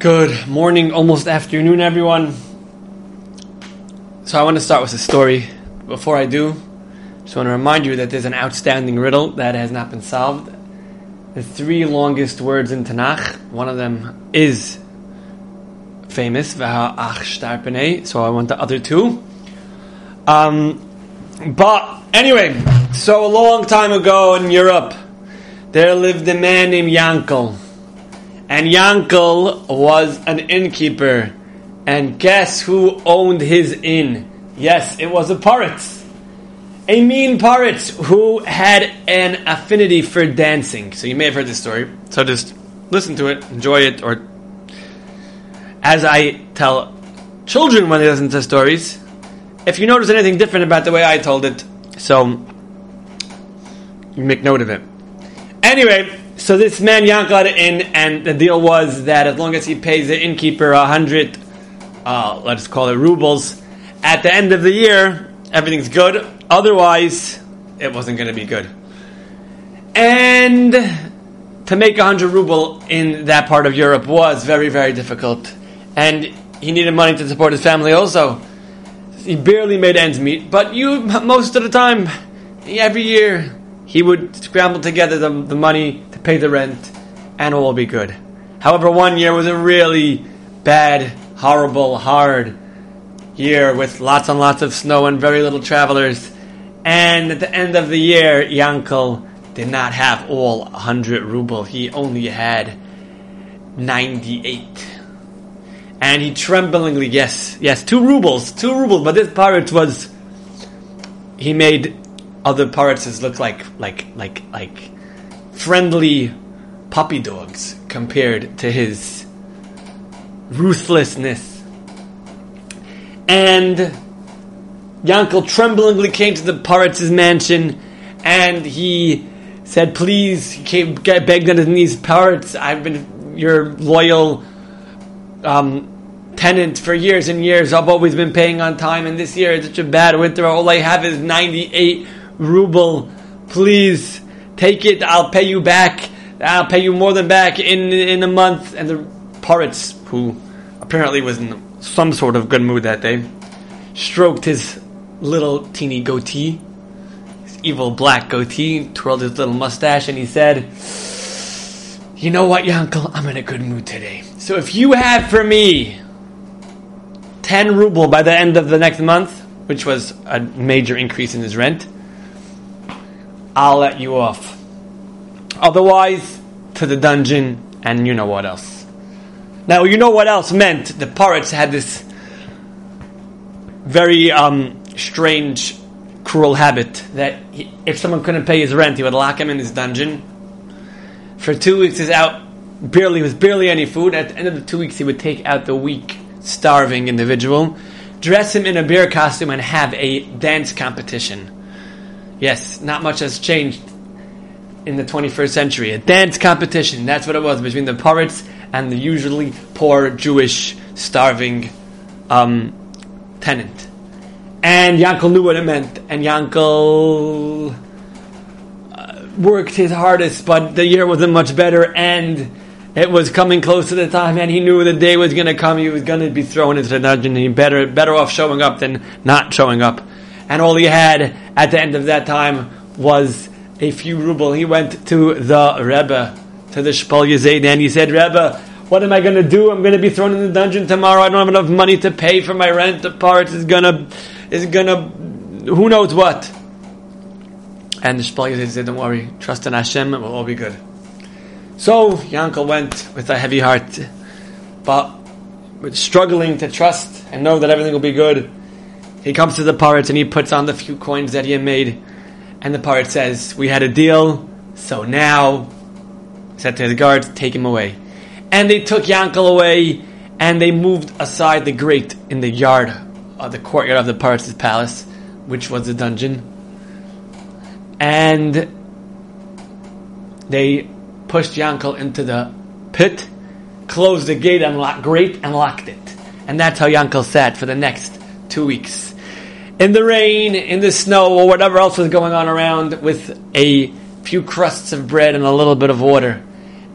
Good morning, almost afternoon, everyone. So, I want to start with a story. Before I do, just want to remind you that there's an outstanding riddle that has not been solved. The three longest words in Tanakh, one of them is famous, so I want the other two. Um, but anyway, so a long time ago in Europe, there lived a man named Yankel. And Yankel was an innkeeper. And guess who owned his inn? Yes, it was a poritz. A mean poritz who had an affinity for dancing. So you may have heard this story. So just listen to it, enjoy it, or as I tell children when they listen to stories, if you notice anything different about the way I told it, so you make note of it. Anyway, so this man Yankel got in, and the deal was that as long as he pays the innkeeper a hundred, uh, let's call it rubles, at the end of the year, everything's good. Otherwise, it wasn't going to be good. And to make a hundred ruble in that part of Europe was very, very difficult, and he needed money to support his family also. He barely made ends meet, but you most of the time, every year, he would scramble together the, the money to pay the rent, and all will be good. However, one year was a really bad, horrible, hard year with lots and lots of snow and very little travelers. And at the end of the year, Yankel did not have all 100 ruble. He only had 98 and he tremblingly, yes, yes, two rubles, two rubles. But this pirate was, he made other pirates look like, like, like, like friendly puppy dogs compared to his ruthlessness. And Yankel tremblingly came to the poritz' mansion, and he said, "Please, he came, begged on his knees, poritz. I've been your loyal." um, tenant for years and years. I've always been paying on time, and this year it's such a bad winter. All I have is 98 ruble. Please take it. I'll pay you back. I'll pay you more than back in in a month. And the poritz, who apparently was in some sort of good mood that day, stroked his little teeny goatee, his evil black goatee, twirled his little mustache, and he said, "You know what, Yankel? I'm in a good mood today." So if you had for me 10 ruble by the end of the next month, which was a major increase in his rent, I'll let you off. Otherwise, to the dungeon, and you know what else. Now, you know what else meant the poritz had this very um, strange, cruel habit that he, if someone couldn't pay his rent, he would lock him in his dungeon. For two weeks, he's out barely with barely any food. At the end of the two weeks, he would take out the weak, starving individual, dress him in a bear costume, and have a dance competition. Yes, not much has changed in the 21st century. A dance competition. That's what it was between the poritz and the usually poor Jewish starving um, tenant. And Yankel knew what it meant, and Yankel uh, worked his hardest, but the year wasn't much better, and it was coming close to the time, and he knew the day was going to come. He was going to be thrown into the dungeon. He better better off showing up than not showing up. And all he had at the end of that time was a few ruble. He went to the Rebbe, to the Shpolier Zaide, and he said, Rebbe, what am I going to do? I'm going to be thrown in the dungeon tomorrow. I don't have enough money to pay for my rent. The part is going to, is going to, who knows what. And the Shpolier Zaide said, don't worry, trust in Hashem, it will all be good. So Yankel went with a heavy heart, but struggling to trust and know that everything will be good. He comes to the poritz and he puts on the few coins that he had made, and the pirate says, "We had a deal, so now," said to his guards, "Take him away." And they took Yankel away, and they moved aside the grate in the yard, of the courtyard of the poritz' palace, which was the dungeon, and they pushed Yankel into the pit, closed the gate and locked, grate and locked it. And that's how Yankel sat for the next two weeks. In the rain, in the snow, or whatever else was going on around with a few crusts of bread and a little bit of water.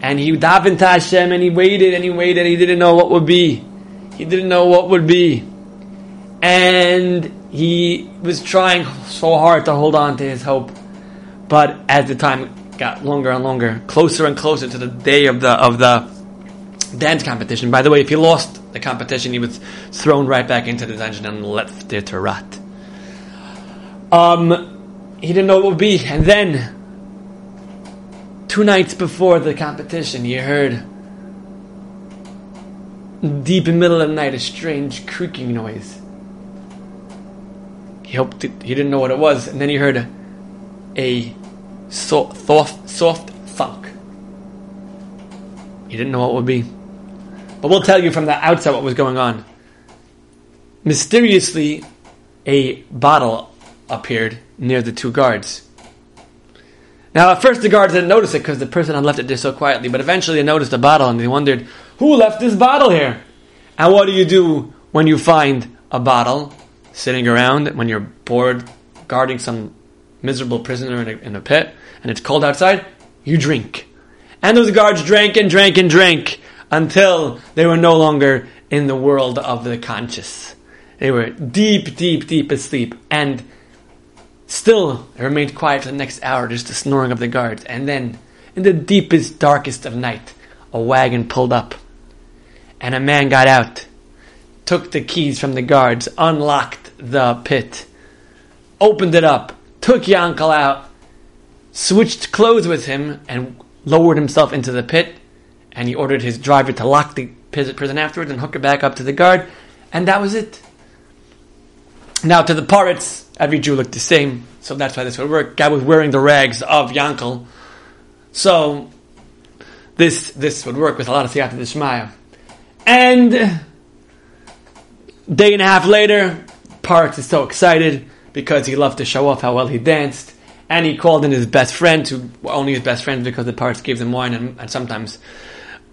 And he davened to Hashem and he waited and he waited. and He didn't know what would be. He didn't know what would be. And he was trying so hard to hold on to his hope. But as the time got longer and longer, closer and closer to the day of the of the dance competition. By the way, if he lost the competition, he was thrown right back into the dungeon and left there to rot. Um, he didn't know what would be, and then two nights before the competition, he heard deep in the middle of the night a strange creaking noise. He hoped it, he didn't know what it was, and then he heard a, soft, soft, soft thunk. He didn't know what it would be. But we'll tell you from the outset what was going on. Mysteriously, a bottle appeared near the two guards. Now, at first, the guards didn't notice it because the person had left it there so quietly, but eventually they noticed the bottle and they wondered, who left this bottle here? And what do you do when you find a bottle sitting around when you're bored guarding some miserable prisoner in a, in a pit and it's cold outside? You drink. And those guards drank and drank and drank until they were no longer in the world of the conscious. They were deep, deep, deep asleep. And still, remained quiet for the next hour, just the snoring of the guards. And then, in the deepest, darkest of night, a wagon pulled up. And a man got out, took the keys from the guards, unlocked the pit, opened it up, took Yankel out, switched clothes with him, and lowered himself into the pit and he ordered his driver to lock the prison afterwards and hook it back up to the guard, and that was it. Now, to the poritz, every Jew looked the same, so that's why this would work. Guy was wearing the rags of Yankel, so this this would work with a lot of siyata d'shmaya. And day and a half later, Poritz is so excited because he loved to show off how well he danced, and he called in his best friend, who only his best friends because the Poritz gave them wine and, and sometimes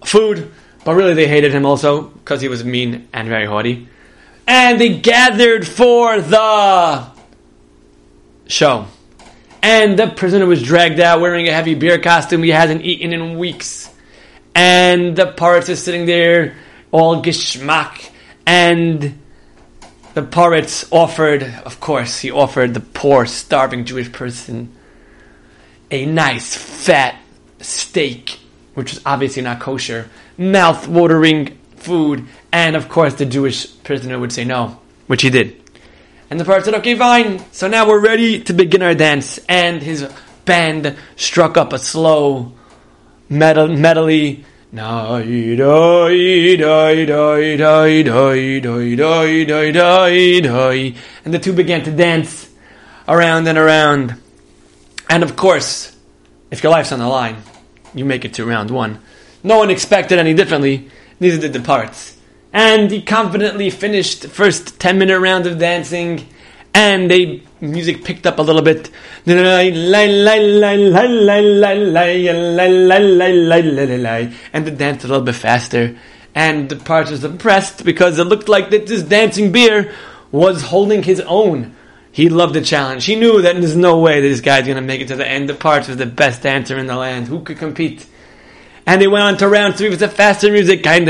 food, but really they hated him also because he was mean and very haughty. And they gathered for the show. And the prisoner was dragged out wearing a heavy beer costume he hasn't eaten in weeks. And the poritz are sitting there, all geschmack. And the poritz offered, of course, he offered the poor, starving Jewish person a nice, fat steak which is obviously not kosher, mouth watering food, and of course the Jewish prisoner would say no, which he did. And the Pharaoh said, okay, fine. So now we're ready to begin our dance. And his band struck up a slow, metal, metally, and the two began to dance around and around. And of course, if your life's on the line, you make it to round one. No one expected any differently, neither did the poritz. And he confidently finished the first 10 minute round of dancing, and the music picked up a little bit. And the dance a little bit faster. And the poritz was impressed because it looked like that this dancing beer was holding his own. He loved the challenge. He knew that there's no way that this guy's going to make it to the end. The poritz was the best dancer in the land. Who could compete? And they went on to round three with the faster music. And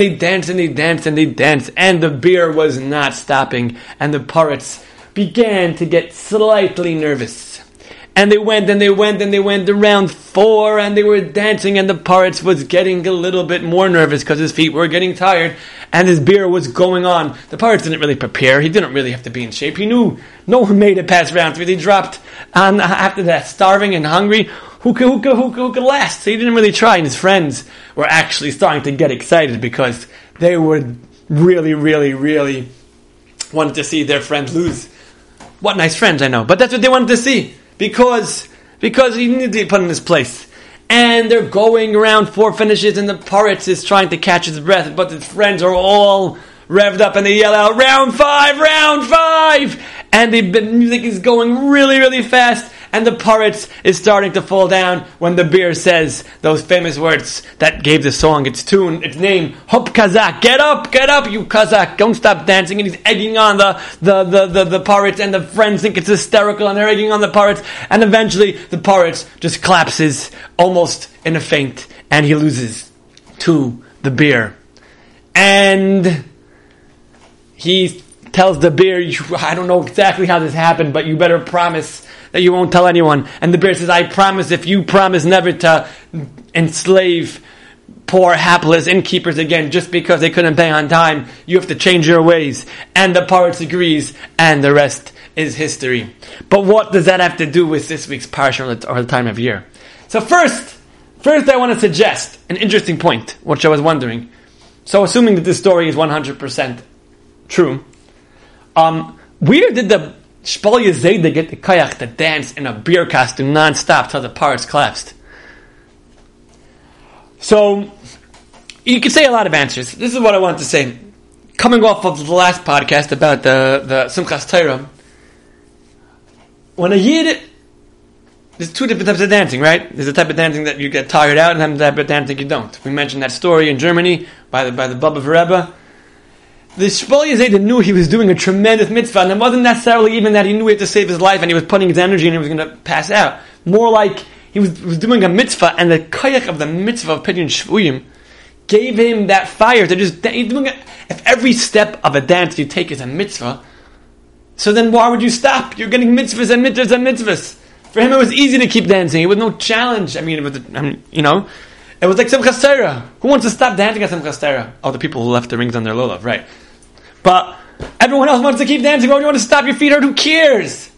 they danced and they danced and they danced. And the beer was not stopping. And the poritz began to get slightly nervous. And they went and they went and they went around four and they were dancing and the poritz was getting a little bit more nervous because his feet were getting tired and his beer was going on. The poritz didn't really prepare. He didn't really have to be in shape. He knew no one made it past round three. They dropped and after that, starving and hungry. Who could, who could, who could, who could last? So he didn't really try and his friends were actually starting to get excited because they were really, really, really wanted to see their friend lose. What nice friends I know, but that's what they wanted to see because because he needed to be put in his place. And they're going around four finishes, and the Poritz is trying to catch his breath, but his friends are all revved up, and they yell out, "Round five, round five!" And the music is going really, really fast, and the poritz is starting to fall down when the beer says those famous words that gave the song its tune, its name, Hop Kazak, get up, get up, you Kazak, don't stop dancing, and he's egging on the, the, the, the, the poritz, and the friends think it's hysterical, and they're egging on the poritz, and eventually the poritz just collapses almost in a faint, and he loses to the beer. And he tells the bear, I don't know exactly how this happened, but you better promise that you won't tell anyone. And the bear says, I promise if you promise never to enslave poor hapless innkeepers again just because they couldn't pay on time, you have to change your ways. And the poritz agrees, and the rest is history. But what does that have to do with this week's parsha or the time of year? So first, first I want to suggest an interesting point, which I was wondering. So assuming that this story is 100% true, um, where did the Shpolier Zaide get the koyach to dance in a beer costume non-stop till the poritz collapsed? So, you could say a lot of answers. This is what I wanted to say. Coming off of the last podcast about the, the Simchas Torah, when a Yid, there's two different types of dancing, right? There's a type of dancing that you get tired out, and the type of dancing you don't. We mentioned that story in Germany by the, by the Baba Rebbe the Shpolier Zaide knew he was doing a tremendous mitzvah, and it wasn't necessarily even that he knew he had to save his life and he was putting his energy and he was going to pass out. More like he was, was doing a mitzvah, and the koyach of the mitzvah of Pidyon Shvuyim gave him that fire to just. It. If every step of a dance you take is a mitzvah, so then why would you stop? You're getting mitzvahs and mitzvahs and mitzvahs. For him, it was easy to keep dancing. It was no challenge. I mean, it was, I mean, you know, it was like Simchas Torah. Who wants to stop dancing at Simchas Torah? Oh, the people who left the rings on their lulav, right? But everyone else wants to keep dancing. Why do you want to stop your feet hurt? Who cares?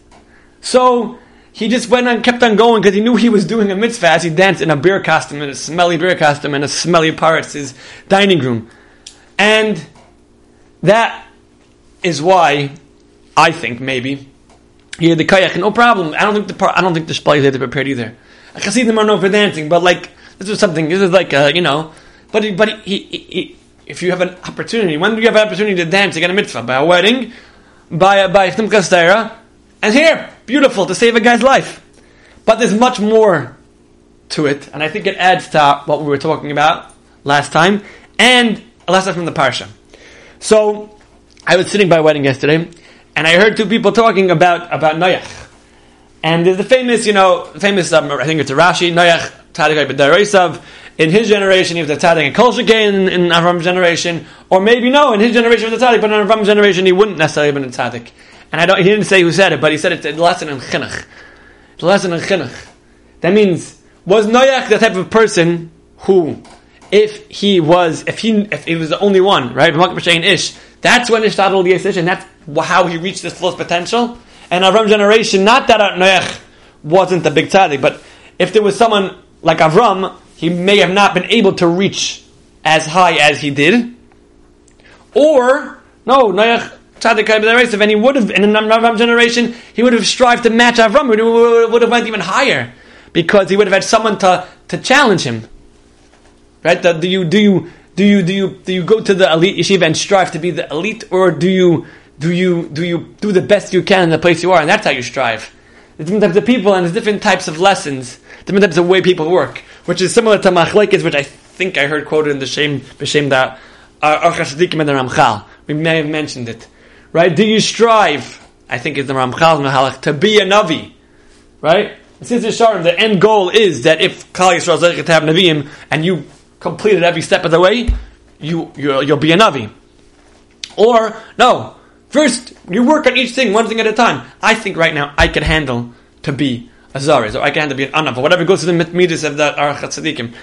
So he just went on, kept on going because he knew he was doing a mitzvah as he danced in a beer costume, in a smelly beer costume, in a smelly his dining room. And that is why I think maybe he had the koyach, no problem. I don't think the par- I don't think the displays had prepared either. I can see them are known for dancing, but like this is something. This is like uh, you know, but but he, he, if you have an opportunity, when do you have an opportunity to dance to get a mitzvah? By a wedding, by a, by Simchas Torah, and here, beautiful, to save a guy's life. But there's much more to it, and I think it adds to what we were talking about last time, and a lesson from the Parsha. So, I was sitting by a wedding yesterday, and I heard two people talking about, about Noach. And there's the famous, you know, famous, um, I think it's a Rashi, Noach, in his generation he was a tzaddik, and Kol in, in Avram's generation, or maybe no, in his generation he was a tzaddik, but in Avram's generation he wouldn't necessarily have been a tzaddik. And I don't, he didn't say who said it, but he said it's a lesson in chinuch. A lesson in chinuch. That means, was Noach the type of person who, if he was, if he, if he was the only one, right, Ish, that's when Ishtadal Ish, and that's how he reached this fullest potential. And Avram's generation, not that Noach wasn't the big tzaddik, but if there was someone like Avram he may have not been able to reach as high as he did. Or, no, Noach Tzaddik and he would have, in another generation, he would have strived to match Avram, he would have went even higher, because he would have had someone to, to challenge him. Right? Do you, do you, do you, do you, do you go to the elite yeshiva and strive to be the elite, or do you, do you, do you do the best you can in the place you are, and that's how you strive? There's different types of people, and there's different types of lessons, different types of way people work which is similar to Machlekes, which I think I heard quoted in the Shem B'Shem that uh, Orchos Tzaddikim and the Ramchal. We may have mentioned it, right? Do you strive? I think it's the Ramchal's Mahalach to be a Navi, right? Since short, the end goal is that if Klal Yisrael is to have Naviim and you completed every step of the way, you you'll, you'll be a Navi. Or no, first you work on each thing one thing at a time. I think right now I can handle to be a or I can to be an Anav, or whatever goes to the midas of the Orchos Tzaddikim.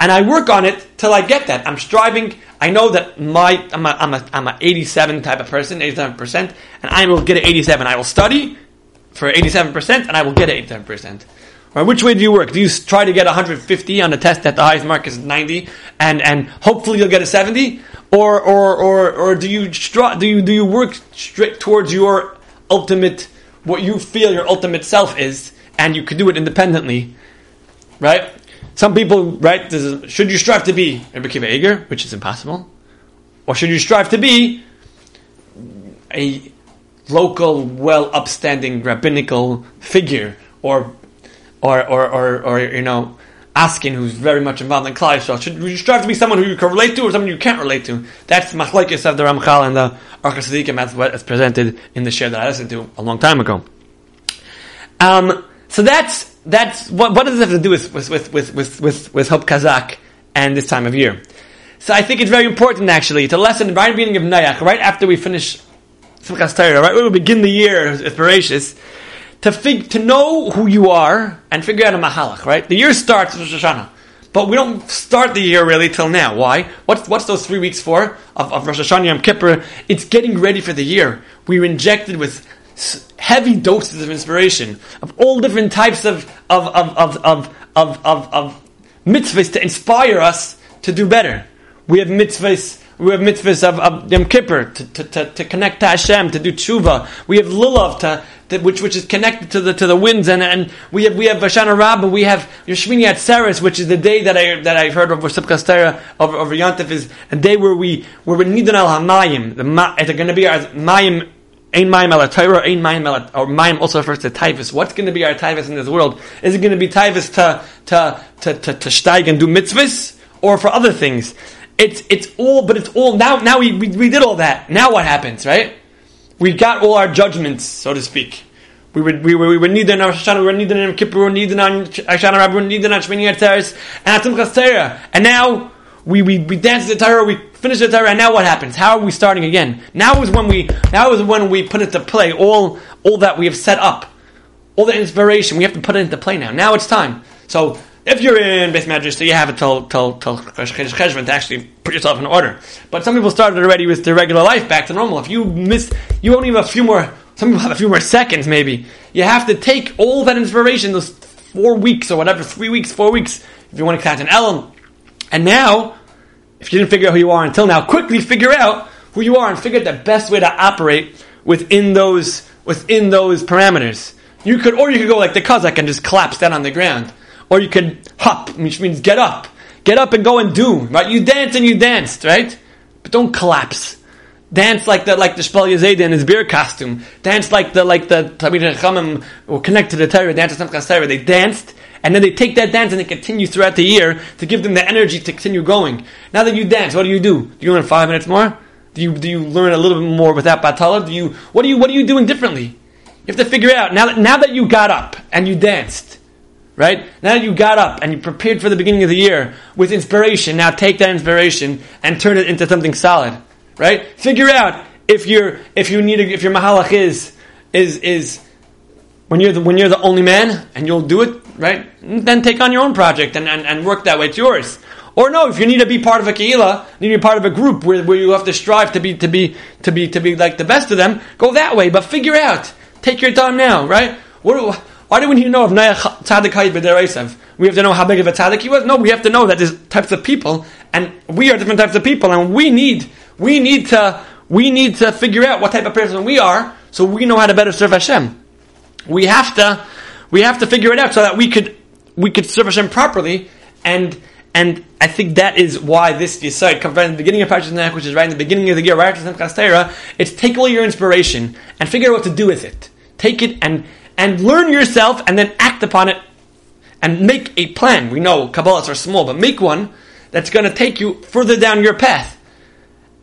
And I work on it till I get that. I'm striving. I know that my I'm a, I'm a, I'm a 87 type of person, 87%, and I will get an 87. I will study for 87%, and I will get an 87%. Or which way do you work? Do you try to get 150 on the test that the highest mark is 90, and, and hopefully you'll get a 70? Or, or, or, or do you do you do you work straight towards your ultimate what you feel your ultimate self is, and you could do it independently, right? Some people, right? Is, should you strive to be Rebbe Kiva Eger, which is impossible, or should you strive to be a local, well upstanding rabbinical figure, or or or or, or you know asking who's very much involved in Klal Yisrael. Should you strive to be someone who you can relate to or someone you can't relate to? That's machlekes of the Ramchal and the Orchos Tzaddikim. That's what is presented in the share that I listened to a long time ago. Um, so that's that's what what does this have to do with with with with with, with Hope Kazakh and this time of year? So I think it's very important actually to lesson the right beginning of Nayach, right after we finish Simchas Torah, right when we begin the year, it's Bereshis, to fig- to know who you are and figure out a mahalach, right? The year starts with Rosh Hashanah. But we don't start the year really till now. Why? What's, what's those three weeks for of, of Rosh Hashanah Yom Kippur? It's getting ready for the year. We're injected with heavy doses of inspiration of all different types of of of of of of, of, of mitzvahs to inspire us to do better. We have mitzvahs. We have mitzvahs of, of Yom Kippur to, to, to, to, connect to Hashem, to do tshuva. We have lulav to, to, which which is connected to the to the winds, and, and we have we have Hoshana Rabbah. We have Yeshmini Atzeres, which is the day that I that I've heard of Torah of of Yantif is a day where we where we nidan al hamayim. The ma, it's going to be our mayim Ein Mayim El Torah, Ein Mayim El or Mayim also refers to Taivus. What's going to be our Taivus in this world? Is it going to be Taivus to to to to, to steig and do mitzvahs, or for other things? It's it's all, but it's all now. Now we, we we did all that. Now what happens, right? We got all our judgments, so to speak. We would we were we were needing on Rosh Hashanah, we were needing on Kippur, we were needing on Hoshana Rabbah, we were needing on Shmini Atzeres, and Atzim Torah. And now we, we, we dance the Torah, we finish the Torah, now what happens? How are we starting again? Now is when we now is when we put into play all all that we have set up, all the inspiration. We have to put it into play now. Now it's time. So if you're in Beth so you have it till till till Cheshvan to actually put yourself in order. But some people started already with their regular life back to normal. If you miss, you only have a few more. Some people have a few more seconds, maybe. You have to take all that inspiration, those four weeks or whatever, three weeks, four weeks, if you want to count an Ellen. And now if you didn't figure out who you are until now, quickly figure out who you are and figure out the best way to operate within those within those parameters. You could, or you could go like the Kazakh and just collapse down on the ground, or you could hop, which means get up, get up and go and do. Right? You dance and you danced, right? But don't collapse. Dance like the like the Shpolier Zaide in his beer costume. Dance like the like the Talmid Chachamim were connected to the Torah. Dance Torah. They danced and then they take that dance and it continues throughout the year to give them the energy to continue going. Now that you dance, what do you do? Do you learn five minutes more? Do you do you learn a little bit more without batala? Do you what are you what are you doing differently? You have to figure out now that now that you got up and you danced, right? Now that you got up and you prepared for the beginning of the year with inspiration, now take that inspiration and turn it into something solid, right? Figure out if you're if you need a, if your mahalach is is is when you're the, when you're the only man and you'll do it, right? Then take on your own project and, and, and work that way. It's yours. Or no, if you need to be part of a keila, you need to be part of a group where, where you have to strive to be to be to be to be like the best of them, go that way. But figure out. Take your time now, right? What, why do we need to know if Naya Tzaddik Hayit We have to know how big of a tzaddik he was? No, we have to know that there's types of people, and we are different types of people, and we need we need to we need to figure out what type of person we are, so we know how to better serve Hashem we have to we have to figure it out so that we could we could serve Hashem properly and and I think that is why this Yisrael comes right in the beginning of Parshas Noach, which is right in the beginning of the year, right after Simchas Torah. It's take all your inspiration and figure out what to do with it. Take it and and learn yourself, and then act upon it, and make a plan. We know Kabbalahs are small, but make one that's going to take you further down your path.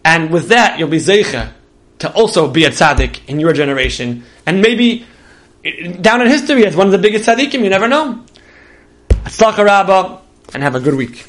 And with that, you'll be zeicha to also be a tzaddik in your generation, and maybe down in history as one of the biggest tzaddikim. You never know. Atzlacha Rabbah, and have a good week.